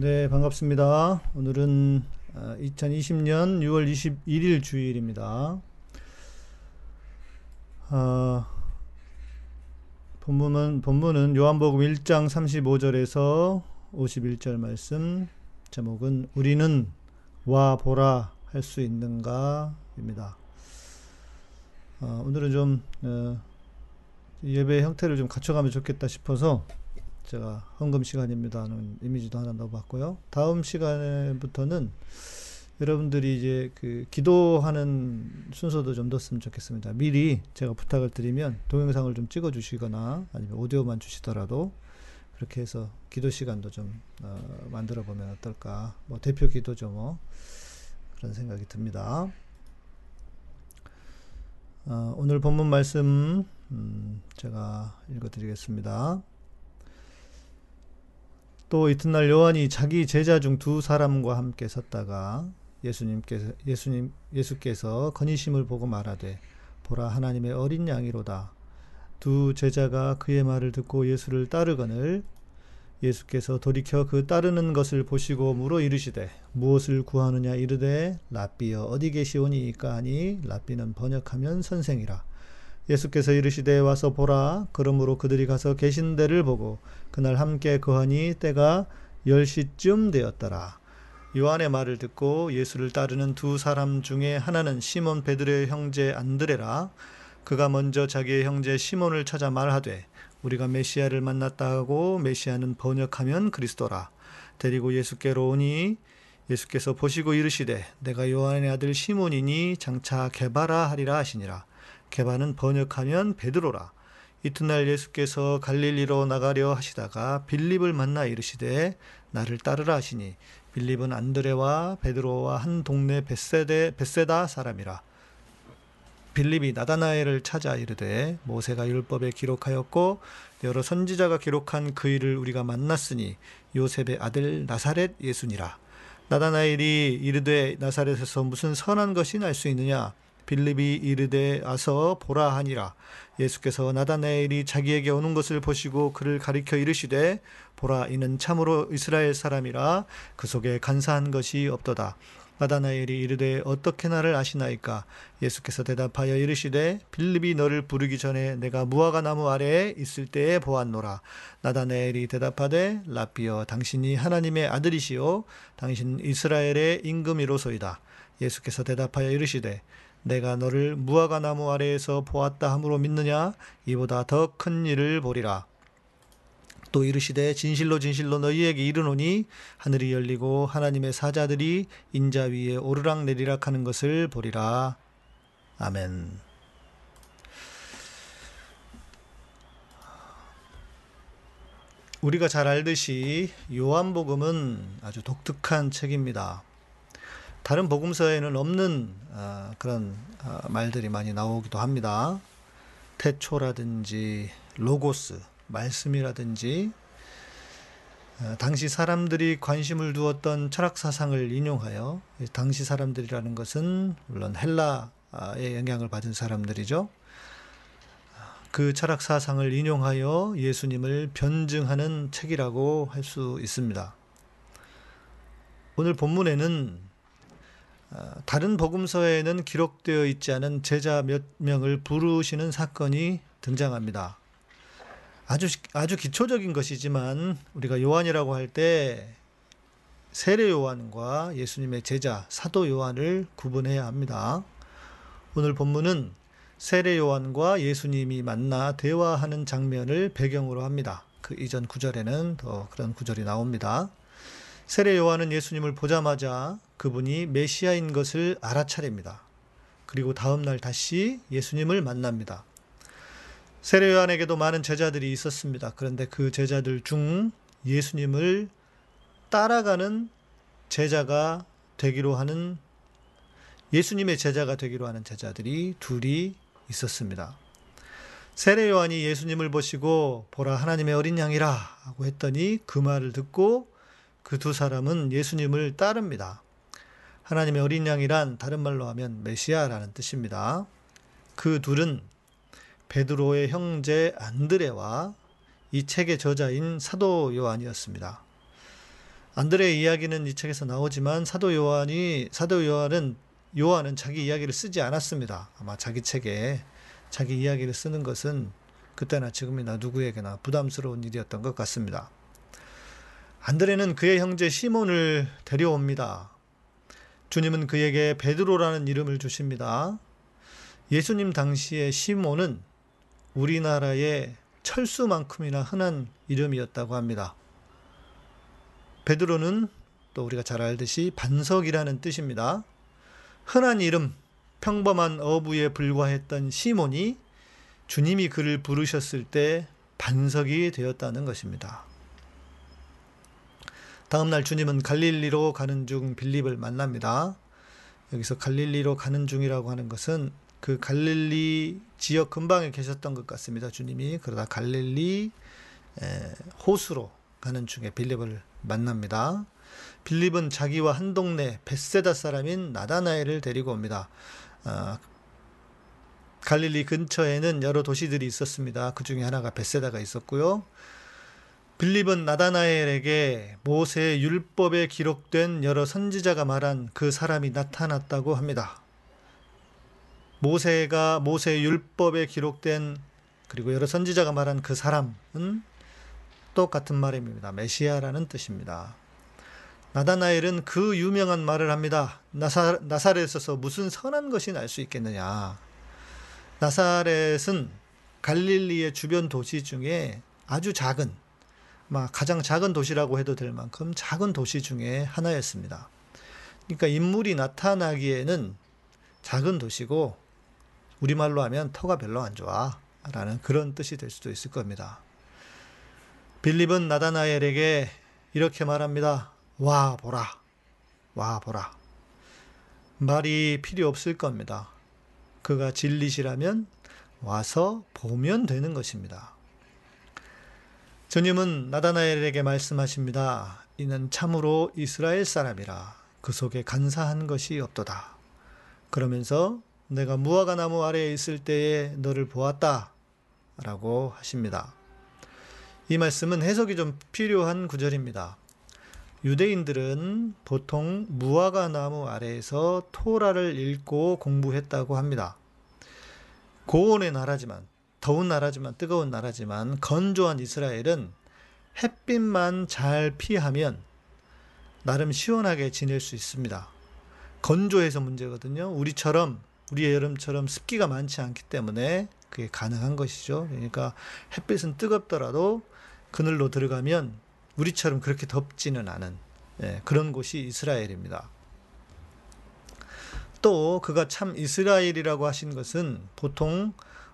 네, 반갑습니다. 오늘은 2020년 6월 21일 주일입니다. 아, 본문은, 본문은 요한복음 1장 35절에서 51절 말씀, 제목은 우리는 와 보라 할 수 있는가? 입니다. 아, 오늘은 좀, 어, 예배 형태를 좀 갖춰가면 좋겠다 싶어서 제가 헌금 시간입니다는 이미지도 하나 넣어봤고요. 다음 시간부터는 여러분들이 이제 그 기도하는 순서도 좀 넣었으면 좋겠습니다. 미리 제가 부탁을 드리면 동영상을 좀 찍어 주시거나 아니면 오디오만 주시더라도 그렇게 해서 기도 시간도 좀 어, 만들어 보면 어떨까. 뭐 대표 기도죠 뭐 그런 생각이 듭니다. 어, 오늘 본문 말씀 음, 제가 읽어 드리겠습니다. 또 이튿날 요한이 자기 제자 중 두 사람과 함께 섰다가 예수님께서 예수님 예수께서 건의심을 보고 말하되 보라 하나님의 어린 양이로다. 두 제자가 그의 말을 듣고 예수를 따르거늘 예수께서 돌이켜 그 따르는 것을 보시고 물어 이르시되 무엇을 구하느냐 이르되 랍비여 어디 계시오니까 하니 랍비는 번역하면 선생이라 예수께서 이르시되 와서 보라 그러므로 그들이 가서 계신 데를 보고 그날 함께 거하니 때가 10시쯤 되었더라. 요한의 말을 듣고 예수를 따르는 두 사람 중에 하나는 시몬 베드로의 형제 안드레라. 그가 먼저 자기의 형제 시몬을 찾아 말하되 우리가 메시아를 만났다 하고 메시아는 번역하면 그리스도라. 데리고 예수께로 오니 예수께서 보시고 이르시되 내가 요한의 아들 시몬이니 장차 개바라 하리라 하시니라 개바는 번역하면 베드로라. 이튿날 예수께서 갈릴리로 나가려 하시다가 빌립을 만나 이르시되 나를 따르라 하시니 빌립은 안드레와 베드로와 한 동네 베세데 베세다 사람이라. 빌립이 나다나엘을 찾아 이르되 모세가 율법에 기록하였고 여러 선지자가 기록한 그 일을 우리가 만났으니 요셉의 아들 나사렛 예수니라. 나다나엘이 이르되 나사렛에서 무슨 선한 것이 날 수 있느냐? 빌립이 이르되 아서 보라 하니라. 예수께서 나다나엘이 자기에게 오는 것을 보시고 그를 가리켜 이르시되 보라 이는 참으로 이스라엘 사람이라. 그 속에 간사한 것이 없도다. 나다나엘이 이르되 어떻게 나를 아시나이까? 예수께서 대답하여 이르시되 빌립이 너를 부르기 전에 내가 무화과 나무 아래에 있을 때에 보았노라. 나다나엘이 대답하되 라비어 당신이 하나님의 아들이시요 당신 이스라엘의 임금이로소이다. 예수께서 대답하여 이르시되 내가 너를 무화과 나무 아래에서 보았다 함으로 믿느냐? 이보다 더 큰 일을 보리라. 또 이르시되 진실로 진실로 너희에게 이르노니 하늘이 열리고 하나님의 사자들이 인자 위에 오르락 내리락 하는 것을 보리라. 아멘. 우리가 잘 알듯이 요한복음은 아주 독특한 책입니다. 다른 복음서에는 없는 어, 그런 어, 말들이 많이 나오기도 합니다. 태초라든지 로고스, 말씀이라든지 어, 당시 사람들이 관심을 두었던 철학 사상을 인용하여 당시 사람들이라는 것은 물론 헬라의 영향을 받은 사람들이죠. 그 철학 사상을 인용하여 예수님을 변증하는 책이라고 할 수 있습니다. 오늘 본문에는 어, 다른 복음서에는 기록되어 있지 않은 제자 몇 명을 부르시는 사건이 등장합니다. 아주 아주 기초적인 것이지만 우리가 요한이라고 할 때 세례 요한과 예수님의 제자 사도 요한을 구분해야 합니다. 오늘 본문은 세례 요한과 예수님이 만나 대화하는 장면을 배경으로 합니다. 그 이전 구절에는 더 그런 구절이 나옵니다. 세례 요한은 예수님을 보자마자 그분이 메시아인 것을 알아차립니다. 그리고 다음 날 다시 예수님을 만납니다. 세례 요한에게도 많은 제자들이 있었습니다. 그런데 그 제자들 중 예수님을 따라가는 제자가 되기로 하는 예수님의 제자가 되기로 하는 제자들이 둘이 있었습니다. 세례 요한이 예수님을 보시고 보라 하나님의 어린 양이라 하고 했더니 그 말을 듣고 그 두 사람은 예수님을 따릅니다. 하나님의 어린 양이란 다른 말로 하면 메시아라는 뜻입니다. 그 둘은 베드로의 형제 안드레와 이 책의 저자인 사도 요한이었습니다. 안드레의 이야기는 이 책에서 나오지만 사도 요한이 사도 요한은 요한은 자기 이야기를 쓰지 않았습니다. 아마 자기 책에 자기 이야기를 쓰는 것은 그때나 지금이나 누구에게나 부담스러운 일이었던 것 같습니다. 안드레는 그의 형제 시몬을 데려옵니다. 주님은 그에게 베드로라는 이름을 주십니다. 예수님 당시에 시몬은 우리나라의 철수만큼이나 흔한 이름이었다고 합니다. 베드로는 또 우리가 잘 알듯이 반석이라는 뜻입니다. 흔한 이름, 평범한 어부에 불과했던 시몬이 주님이 그를 부르셨을 때 반석이 되었다는 것입니다. 다음날 주님은 갈릴리로 가는 중 빌립을 만납니다. 여기서 갈릴리로 가는 중이라고 하는 것은 그 갈릴리 지역 근방에 계셨던 것 같습니다. 주님이 그러다 갈릴리 호수로 가는 중에 빌립을 만납니다. 빌립은 자기와 한 동네 베세다 사람인 나다나엘을 데리고 옵니다. 아, 갈릴리 근처에는 여러 도시들이 있었습니다. 그 중에 하나가 베세다가 있었고요. 빌립은 나다나엘에게 모세의 율법에 기록된 여러 선지자가 말한 그 사람이 나타났다고 합니다. 모세가 모세의 율법에 기록된 그리고 여러 선지자가 말한 그 사람은 똑같은 말입니다. 메시아라는 뜻입니다. 나다나엘은 그 유명한 말을 합니다. 나사, 나사렛에서 무슨 선한 것이 날 수 있겠느냐. 나사렛은 갈릴리의 주변 도시 중에 아주 작은, 가장 작은 도시라고 해도 될 만큼 작은 도시 중에 하나였습니다. 그러니까 인물이 나타나기에는 작은 도시고 우리말로 하면 터가 별로 안 좋아 라는 그런 뜻이 될 수도 있을 겁니다. 빌립은 나다나엘에게 이렇게 말합니다. 와 보라. 와 보라. 말이 필요 없을 겁니다. 그가 진리시라면 와서 보면 되는 것입니다. 주님은 나다나엘에게 말씀하십니다. 이는 참으로 이스라엘 사람이라 그 속에 간사한 것이 없도다. 그러면서 내가 무화과 나무 아래에 있을 때에 너를 보았다. 라고 하십니다. 이 말씀은 해석이 좀 필요한 구절입니다. 유대인들은 보통 무화과 나무 아래에서 토라를 읽고 공부했다고 합니다. 고온의 나라지만, 더운 나라지만, 뜨거운 나라지만, 건조한 이스라엘은 햇빛만 잘 피하면 나름 시원하게 지낼 수 있습니다. 건조해서 문제거든요. 우리처럼 우리의 여름처럼 습기가 많지 않기 때문에 그게 가능한 것이죠. 그러니까 햇빛은 뜨겁더라도 그늘로 들어가면 우리처럼 그렇게 덥지는 않은 예, 그런 곳이 이스라엘입니다. 또 그가 참 이스라엘이라고 하신 것은 보통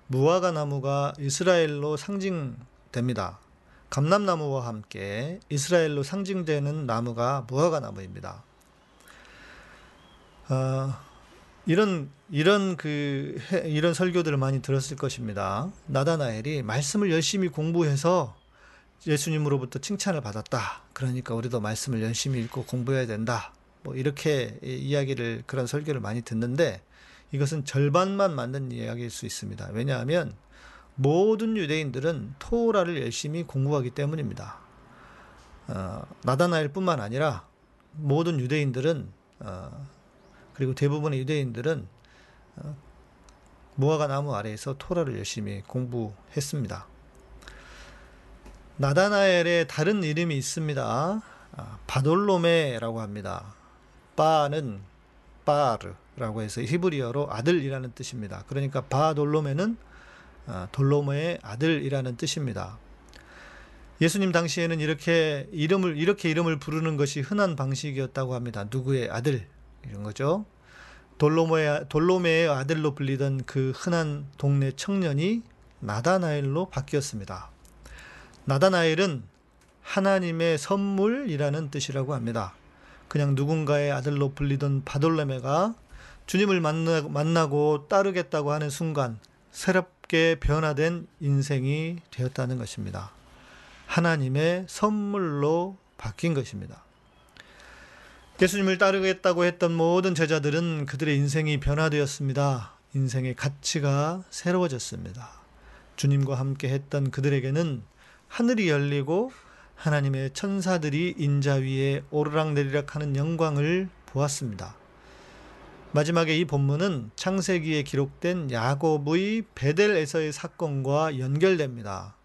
무화과 나무가 이스라엘로 상징됩니다. 감람나무와 함께 이스라엘로 상징되는 나무가 무화과 나무입니다. 어, 이런 이런 그 이런 설교들을 많이 들었을 것입니다. 나다나엘이 말씀을 열심히 공부해서 예수님으로부터 칭찬을 받았다. 그러니까 우리도 말씀을 열심히 읽고 공부해야 된다. 뭐 이렇게 이야기를 그런 설교를 많이 듣는데 이것은 절반만 맞는 이야기일 수 있습니다. 왜냐하면 모든 유대인들은 토라를 열심히 공부하기 때문입니다. 어, 나다나엘뿐만 아니라 모든 유대인들은 어, 그리고 대부분의 유대인들은 어, 무화과 나무 아래에서 토라를 열심히 공부했습니다. 나다나엘의 다른 이름이 있습니다. 아, 바돌로메라고 합니다. 바는 바르 라고 해서 히브리어로 아들이라는 뜻입니다. 그러니까 바돌로메는 아, 돌로메의 아들이라는 뜻입니다. 예수님 당시에는 이렇게 이름을 이렇게 이름을 부르는 것이 흔한 방식이었다고 합니다. 누구의 아들 이런 거죠. 돌로메의, 돌로메의 아들로 불리던 그 흔한 동네 청년이 나다나엘로 바뀌었습니다. 나다나엘은 하나님의 선물이라는 뜻이라고 합니다. 그냥 누군가의 아들로 불리던 바돌레메가 주님을 만나, 만나고 따르겠다고 하는 순간 새롭게 변화된 인생이 되었다는 것입니다. 하나님의 선물로 바뀐 것입니다. 예수님을 따르겠다고 했던 모든 제자들은 그들의 인생이 변화되었습니다. 인생의 가치가 새로워졌습니다. 주님과 함께 했던 그들에게는 하늘이 열리고 하나님의 천사들이 인자 위에 오르락내리락 하는 영광을 보았습니다. 마지막에 이 본문은 창세기에 기록된 야곱의 베델에서의 사건과 연결됩니다.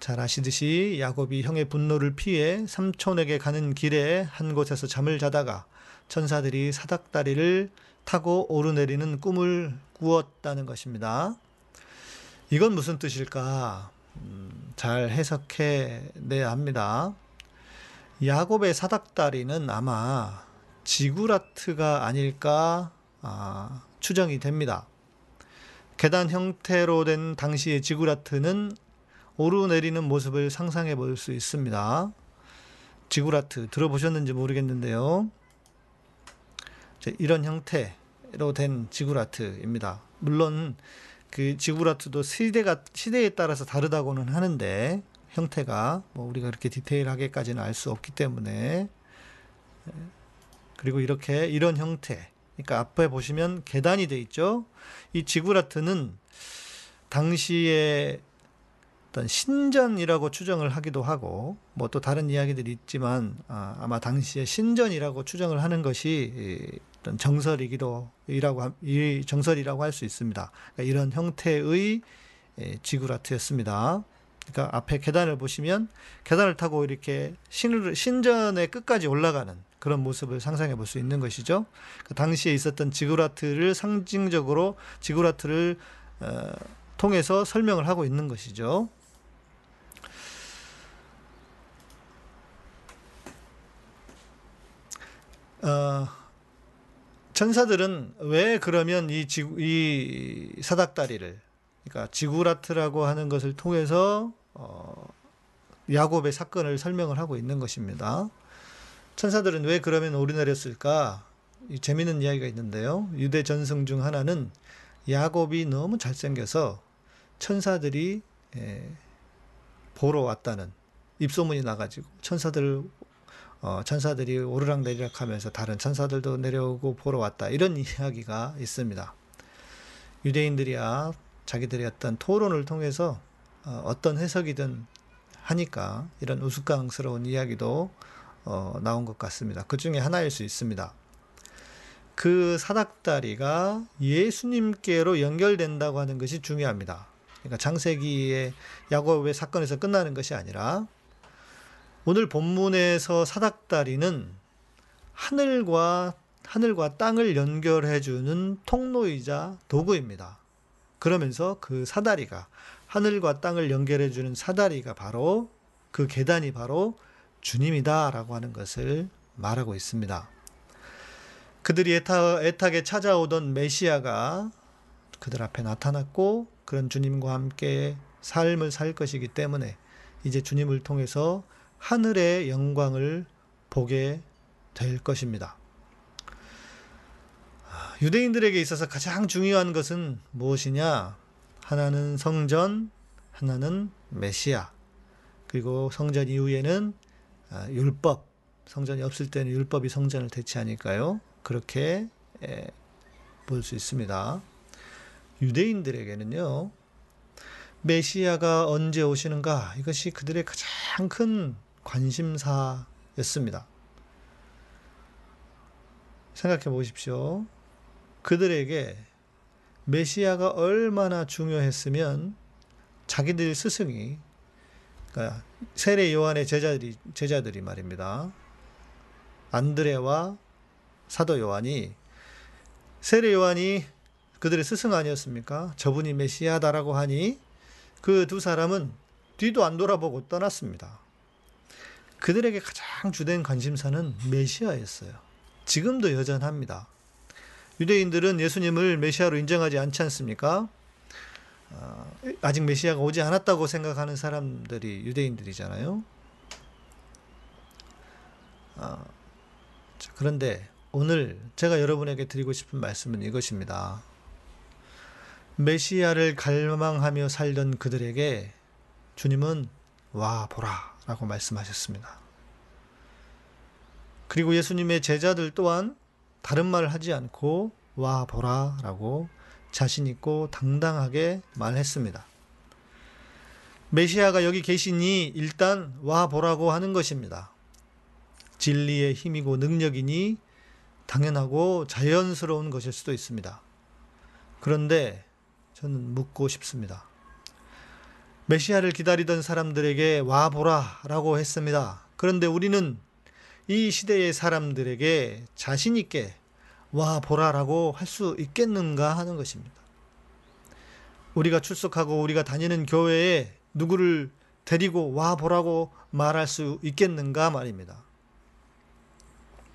잘 아시듯이 야곱이 형의 분노를 피해 삼촌에게 가는 길에 한 곳에서 잠을 자다가 천사들이 사닥다리를 타고 오르내리는 꿈을 꾸었다는 것입니다. 이건 무슨 뜻일까? 음, 잘 해석해 내야 합니다. 야곱의 사닥다리는 아마 지구라트가 아닐까 아, 추정이 됩니다. 계단 형태로 된 당시의 지구라트는 오르내리는 모습을 상상해 볼 수 있습니다. 지구라트 들어보셨는지 모르겠는데요. 이런 형태로 된 지구라트입니다. 물론 그 지구라트도 시대가 시대에 따라서 다르다고는 하는데 형태가 뭐 우리가 그렇게 디테일하게까지는 알 수 없기 때문에 그리고 이렇게 이런 형태 그러니까 앞에 보시면 계단이 돼 있죠. 이 지구라트는 당시에 어떤 신전이라고 추정을 하기도 하고 뭐 또 다른 이야기들이 있지만 아, 마 당시에 신전이라고 추정을 하는 것이 어떤 정설이기도 이라고 이 정설이라고 할 수 있습니다. 그러니까 이런 형태의 예, 지구라트였습니다. 그러니까 앞에 계단을 보시면 계단을 타고 이렇게 신, 신전의 끝까지 올라가는 그런 모습을 상상해 볼 수 있는 것이죠. 그 당시에 있었던 지구라트를 상징적으로 지구라트를 어, 통해서 설명을 하고 있는 것이죠. 어, 천사들은 왜 그러면 이 지구, 이 사닥다리를, 그러니까 지구라트라고 하는 것을 통해서, 어, 야곱의 사건을 설명을 하고 있는 것입니다. 천사들은 왜 그러면 오르내렸을까? 이 재미있는 이야기가 있는데요. 유대 전승 중 하나는 야곱이 너무 잘생겨서 천사들이 예, 보러 왔다는 입소문이 나가지고 천사들 어, 천사들이 오르락 내리락 하면서 다른 천사들도 내려오고 보러 왔다. 이런 이야기가 있습니다. 유대인들이야 자기들의 어떤 토론을 통해서 어, 어떤 해석이든 하니까 이런 우스꽝스러운 이야기도 어, 나온 것 같습니다. 그 중에 하나일 수 있습니다. 그 사닥다리가 예수님께로 연결된다고 하는 것이 중요합니다. 그러니까 장세기의 야곱의 사건에서 끝나는 것이 아니라 오늘 본문에서 사닥다리는 하늘과 하늘과 땅을 연결해 주는 통로이자 도구입니다. 그러면서 그 사다리가 하늘과 땅을 연결해 주는 사다리가 바로 그 계단이 바로 주님이다라고 하는 것을 말하고 있습니다. 그들이 애타, 애타 게 찾아오던 메시아가 그들 앞에 나타났고 그런 주님과 함께 삶을 살 것이기 때문에 이제 주님을 통해서 하늘의 영광을 보게 될 것입니다. 유대인들에게 있어서 가장 중요한 것은 무엇이냐? 하나는 성전, 하나는 메시아. 그리고 성전 이후에는 아, 율법. 성전이 없을 때는 율법이 성전을 대체하니까요. 그렇게 볼 수 있습니다. 유대인들에게는요, 메시아가 언제 오시는가? 이것이 그들의 가장 큰 관심사였습니다. 생각해 보십시오. 그들에게 메시아가 얼마나 중요했으면 자기들 스승이 그러니까 세례 요한의 제자들이 제자들이 말입니다. 안드레와 사도 요한이 세례 요한이 그들의 스승 아니었습니까? 저분이 메시아다라고 하니 그 두 사람은 뒤도 안 돌아보고 떠났습니다. 그들에게 가장 주된 관심사는 메시아였어요. 지금도 여전합니다. 유대인들은 예수님을 메시아로 인정하지 않지 않습니까? 어, 아직 메시아가 오지 않았다고 생각하는 사람들이 유대인들이잖아요. 어, 그런데 오늘 제가 여러분에게 드리고 싶은 말씀은 이것입니다. 메시아를 갈망하며 살던 그들에게 주님은 와 보라 라고 말씀하셨습니다. 그리고 예수님의 제자들 또한 다른 말을 하지 않고 와 보라 라고 자신있고 당당하게 말했습니다. 메시아가 여기 계시니 일단 와 보라고 하는 것입니다. 진리의 힘이고 능력이니 당연하고 자연스러운 것일 수도 있습니다. 그런데 저는 묻고 싶습니다. 메시아를 기다리던 사람들에게 와 보라라고 했습니다. 그런데 우리는 이 시대의 사람들에게 자신 있게 와 보라라고 할 수 있겠는가 하는 것입니다. 우리가 출석하고 우리가 다니는 교회에 누구를 데리고 와 보라고 말할 수 있겠는가 말입니다.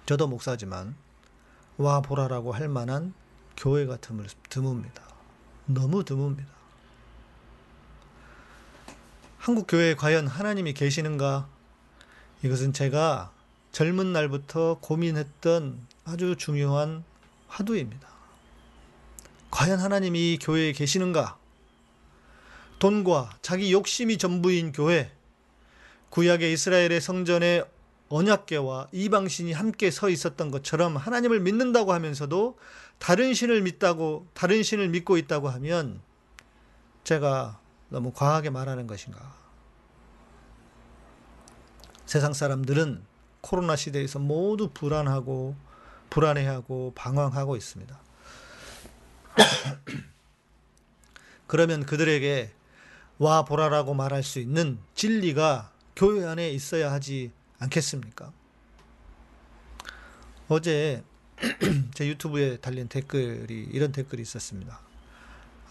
저도 목사지만 와 보라라고 할 만한 교회가 드물, 드뭅니다. 너무 드뭅니다. 한국 교회에 과연 하나님이 계시는가? 이것은 제가 젊은 날부터 고민했던 아주 중요한 화두입니다. 과연 하나님이 교회에 계시는가? 돈과 자기 욕심이 전부인 교회, 구약의 이스라엘의 성전에 언약계와 이방신이 함께 서 있었던 것처럼 하나님을 믿는다고 하면서도 다른 신을 믿다고 다른 신을 믿고 있다고 하면 제가 너무 과하게 말하는 것인가? 세상 사람들은 코로나 시대에서 모두 불안하고 불안해하고 방황하고 있습니다. 그러면 그들에게 와 보라라고 말할 수 있는 진리가 교회 안에 있어야 하지 않겠습니까? 어제 제 유튜브에 달린 댓글이 이런 댓글이 있었습니다.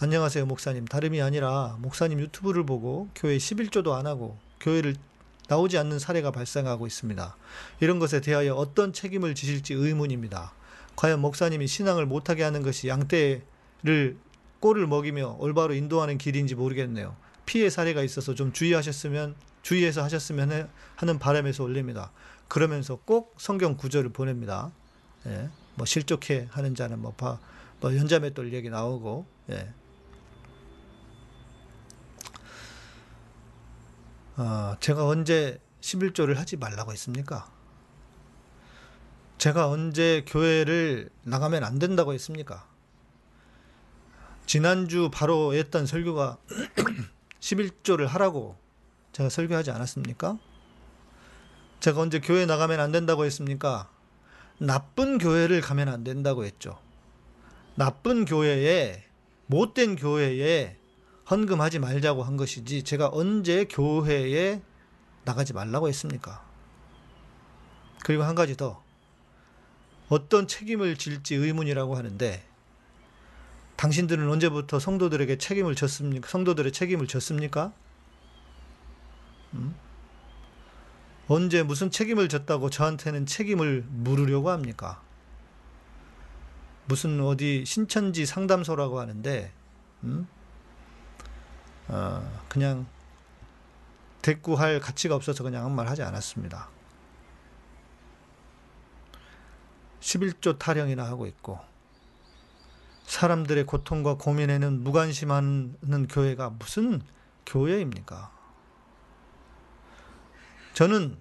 안녕하세요 목사님. 다름이 아니라 목사님 유튜브를 보고 교회 11조도 안 하고 교회를 나오지 않는 사례가 발생하고 있습니다. 이런 것에 대하여 어떤 책임을 지실지 의문입니다. 과연 목사님이 신앙을 못하게 하는 것이 양떼를 꼴을 먹이며 올바로 인도하는 길인지 모르겠네요. 피해 사례가 있어서 좀 주의하셨으면 주의해서 하셨으면 하는 바람에서 올립니다. 그러면서 꼭 성경 구절을 보냅니다. 예, 뭐 실족해 하는 자는 뭐, 바, 뭐 연자맷돌 얘기 나오고 예. 어, 제가 언제 11조를 하지 말라고 했습니까? 제가 언제 교회를 나가면 안 된다고 했습니까? 지난주 바로 했던 설교가 11조를 하라고 제가 설교하지 않았습니까? 제가 언제 교회 나가면 안 된다고 했습니까? 나쁜 교회를 가면 안 된다고 했죠. 나쁜 교회에, 못된 교회에 헌금하지 말자고 한 것이지 제가 언제 교회에 나가지 말라고 했습니까? 그리고 한 가지 더. 어떤 책임을 질지 의문이라고 하는데 당신들은 언제부터 성도들에게 책임을 졌습니까? 성도들의 책임을 졌습니까? 음? 언제 무슨 책임을 졌다고 저한테는 책임을 물으려고 합니까? 무슨 어디 신천지 상담소라고 하는데 음? 어, 그냥 대꾸할 가치가 없어서 그냥 아무 말 하지 않았습니다. 11조 타령이나 하고 있고 사람들의 고통과 고민에는 무관심하는 교회가 무슨 교회입니까? 저는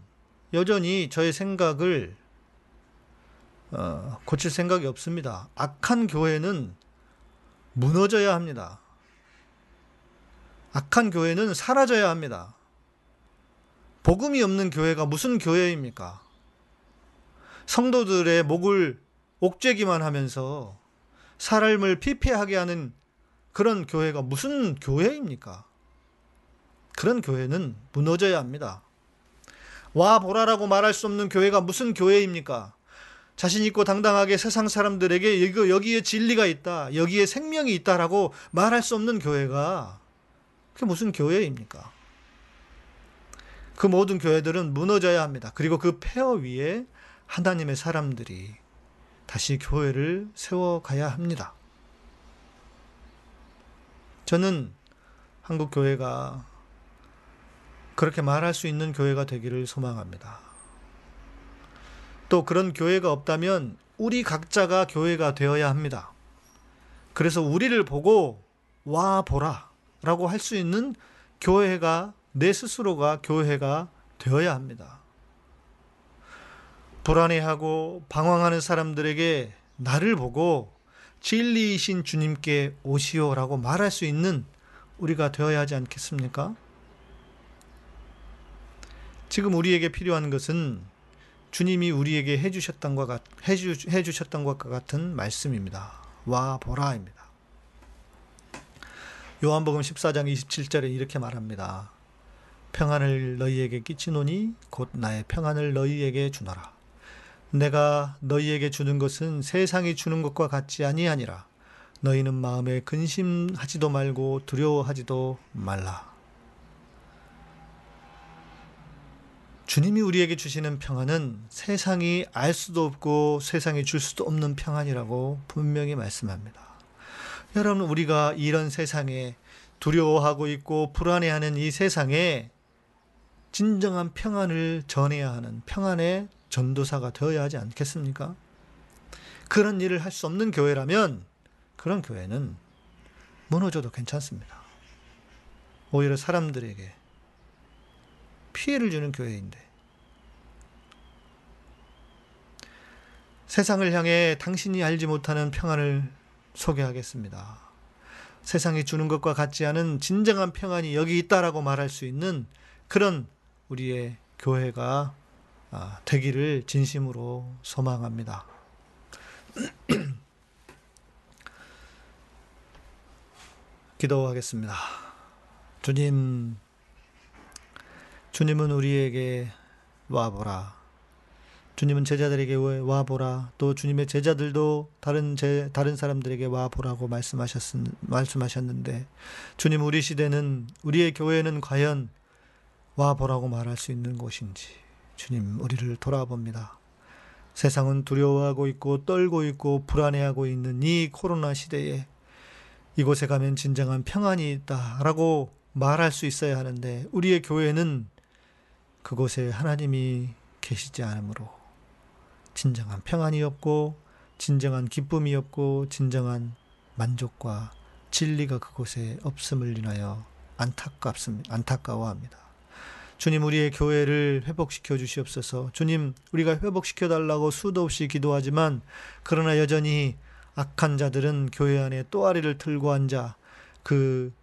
여전히 저의 생각을 어, 고칠 생각이 없습니다. 악한 교회는 무너져야 합니다. 악한 교회는 사라져야 합니다. 복음이 없는 교회가 무슨 교회입니까? 성도들의 목을 옥죄기만 하면서 사람을 피폐하게 하는 그런 교회가 무슨 교회입니까? 그런 교회는 무너져야 합니다. 와 보라라고 말할 수 없는 교회가 무슨 교회입니까? 자신 있고 당당하게 세상 사람들에게 여기에 진리가 있다, 여기에 생명이 있다라고 말할 수 없는 교회가 그게 무슨 교회입니까? 그 모든 교회들은 무너져야 합니다. 그리고 그 폐허 위에 하나님의 사람들이 다시 교회를 세워가야 합니다. 저는 한국 교회가 그렇게 말할 수 있는 교회가 되기를 소망합니다. 또 그런 교회가 없다면 우리 각자가 교회가 되어야 합니다. 그래서 우리를 보고 와 보라. 라고 할 수 있는 교회가 내 스스로가 교회가 되어야 합니다. 불안해하고 방황하는 사람들에게 나를 보고 진리이신 주님께 오시오 라고 말할 수 있는 우리가 되어야 하지 않겠습니까? 지금 우리에게 필요한 것은 주님이 우리에게 해주셨던 것 같, 해주, 해주셨던 것과 같은 말씀입니다. 와 보라입니다. 요한복음 14장 27절에 이렇게 말합니다. 평안을 너희에게 끼치노니 곧 나의 평안을 너희에게 주노라. 내가 너희에게 주는 것은 세상이 주는 것과 같지 아니하니라. 너희는 마음에 근심하지도 말고 두려워하지도 말라. 주님이 우리에게 주시는 평안은 세상이 알 수도 없고 세상이 줄 수도 없는 평안이라고 분명히 말씀합니다. 여러분, 우리가 이런 세상에 두려워하고 있고 불안해하는 이 세상에 진정한 평안을 전해야 하는 평안의 전도사가 되어야 하지 않겠습니까? 그런 일을 할 수 없는 교회라면 그런 교회는 무너져도 괜찮습니다. 오히려 사람들에게 피해를 주는 교회인데 세상을 향해 당신이 알지 못하는 평안을 소개하겠습니다. 세상이 주는 것과 같지 않은 진정한 평안이 여기 있다라고 말할 수 있는 그런 우리의 교회가 아, 되기를 진심으로 소망합니다. 기도하겠습니다. 주님, 주님은 우리에게 와보라. 주님은 제자들에게 와 보라. 또 주님의 제자들도 다른 제, 다른 사람들에게 와 보라고 말씀하셨, 말씀하셨는데, 주님 우리 시대는, 우리의 교회는 과연 와 보라고 말할 수 있는 곳인지, 주님 우리를 돌아봅니다. 세상은 두려워하고 있고 떨고 있고 불안해하고 있는 이 코로나 시대에 이곳에 가면 진정한 평안이 있다라고 말할 수 있어야 하는데 우리의 교회는 그곳에 하나님이 계시지 않으므로 진정한 평안이 없고 진정한 기쁨이 없고 진정한 만족과 진리가 그곳에 없음을 인하여 안타깝습니다. 안타까워합니다. 주님 우리의 교회를 회복시켜 주시옵소서. 주님 우리가 회복시켜 달라고 수도 없이 기도하지만 그러나 여전히 악한 자들은 교회 안에 또아리를 틀고 앉아 그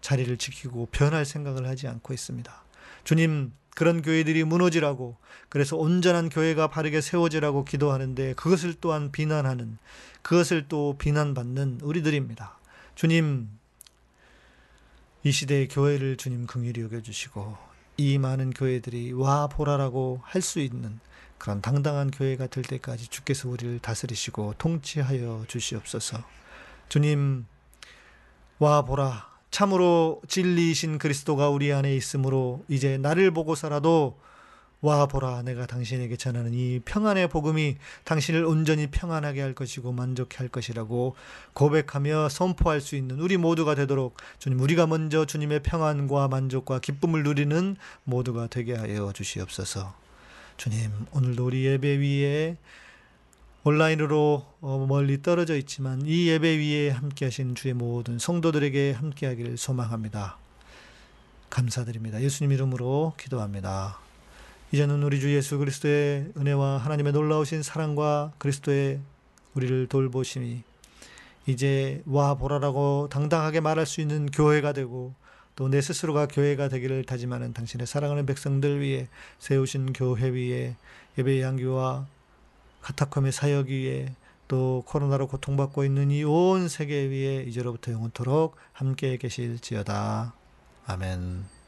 자리를 지키고 변할 생각을 하지 않고 있습니다. 주님 그런 교회들이 무너지라고 그래서 온전한 교회가 바르게 세워지라고 기도하는데 그것을 또한 비난하는 그것을 또 비난받는 우리들입니다. 주님 이 시대의 교회를 주님 긍휼히 여겨 주시고 이 많은 교회들이 와 보라라고 할 수 있는 그런 당당한 교회가 될 때까지 주께서 우리를 다스리시고 통치하여 주시옵소서. 주님 와 보라 참으로 진리이신 그리스도가 우리 안에 있으므로 이제 나를 보고서라도 와 보라 내가 당신에게 전하는 이 평안의 복음이 당신을 온전히 평안하게 할 것이고 만족해 할 것이라고 고백하며 선포할 수 있는 우리 모두가 되도록 주님 우리가 먼저 주님의 평안과 만족과 기쁨을 누리는 모두가 되게 하여 주시옵소서. 주님 오늘도 우리 예배 위에 온라인으로 어, 멀리 떨어져 있지만 이 예배 위에 함께 하신 주의 모든 성도들에게 함께 하기를 소망합니다. 감사드립니다. 예수님 이름으로 기도합니다. 이제는 우리 주 예수 그리스도의 은혜와 하나님의 놀라우신 사랑과 그리스도의 우리를 돌보심이 이제 와 보라라고 당당하게 말할 수 있는 교회가 되고 또 내 스스로가 교회가 되기를 다짐하는 당신의 사랑하는 백성들 위해 세우신 교회 위에 예배 양교와 카타콤의 사역 위에 또 코로나로 고통받고 있는 이 온 세계 위에 이제로부터 영원토록 함께 계실지어다. 아멘.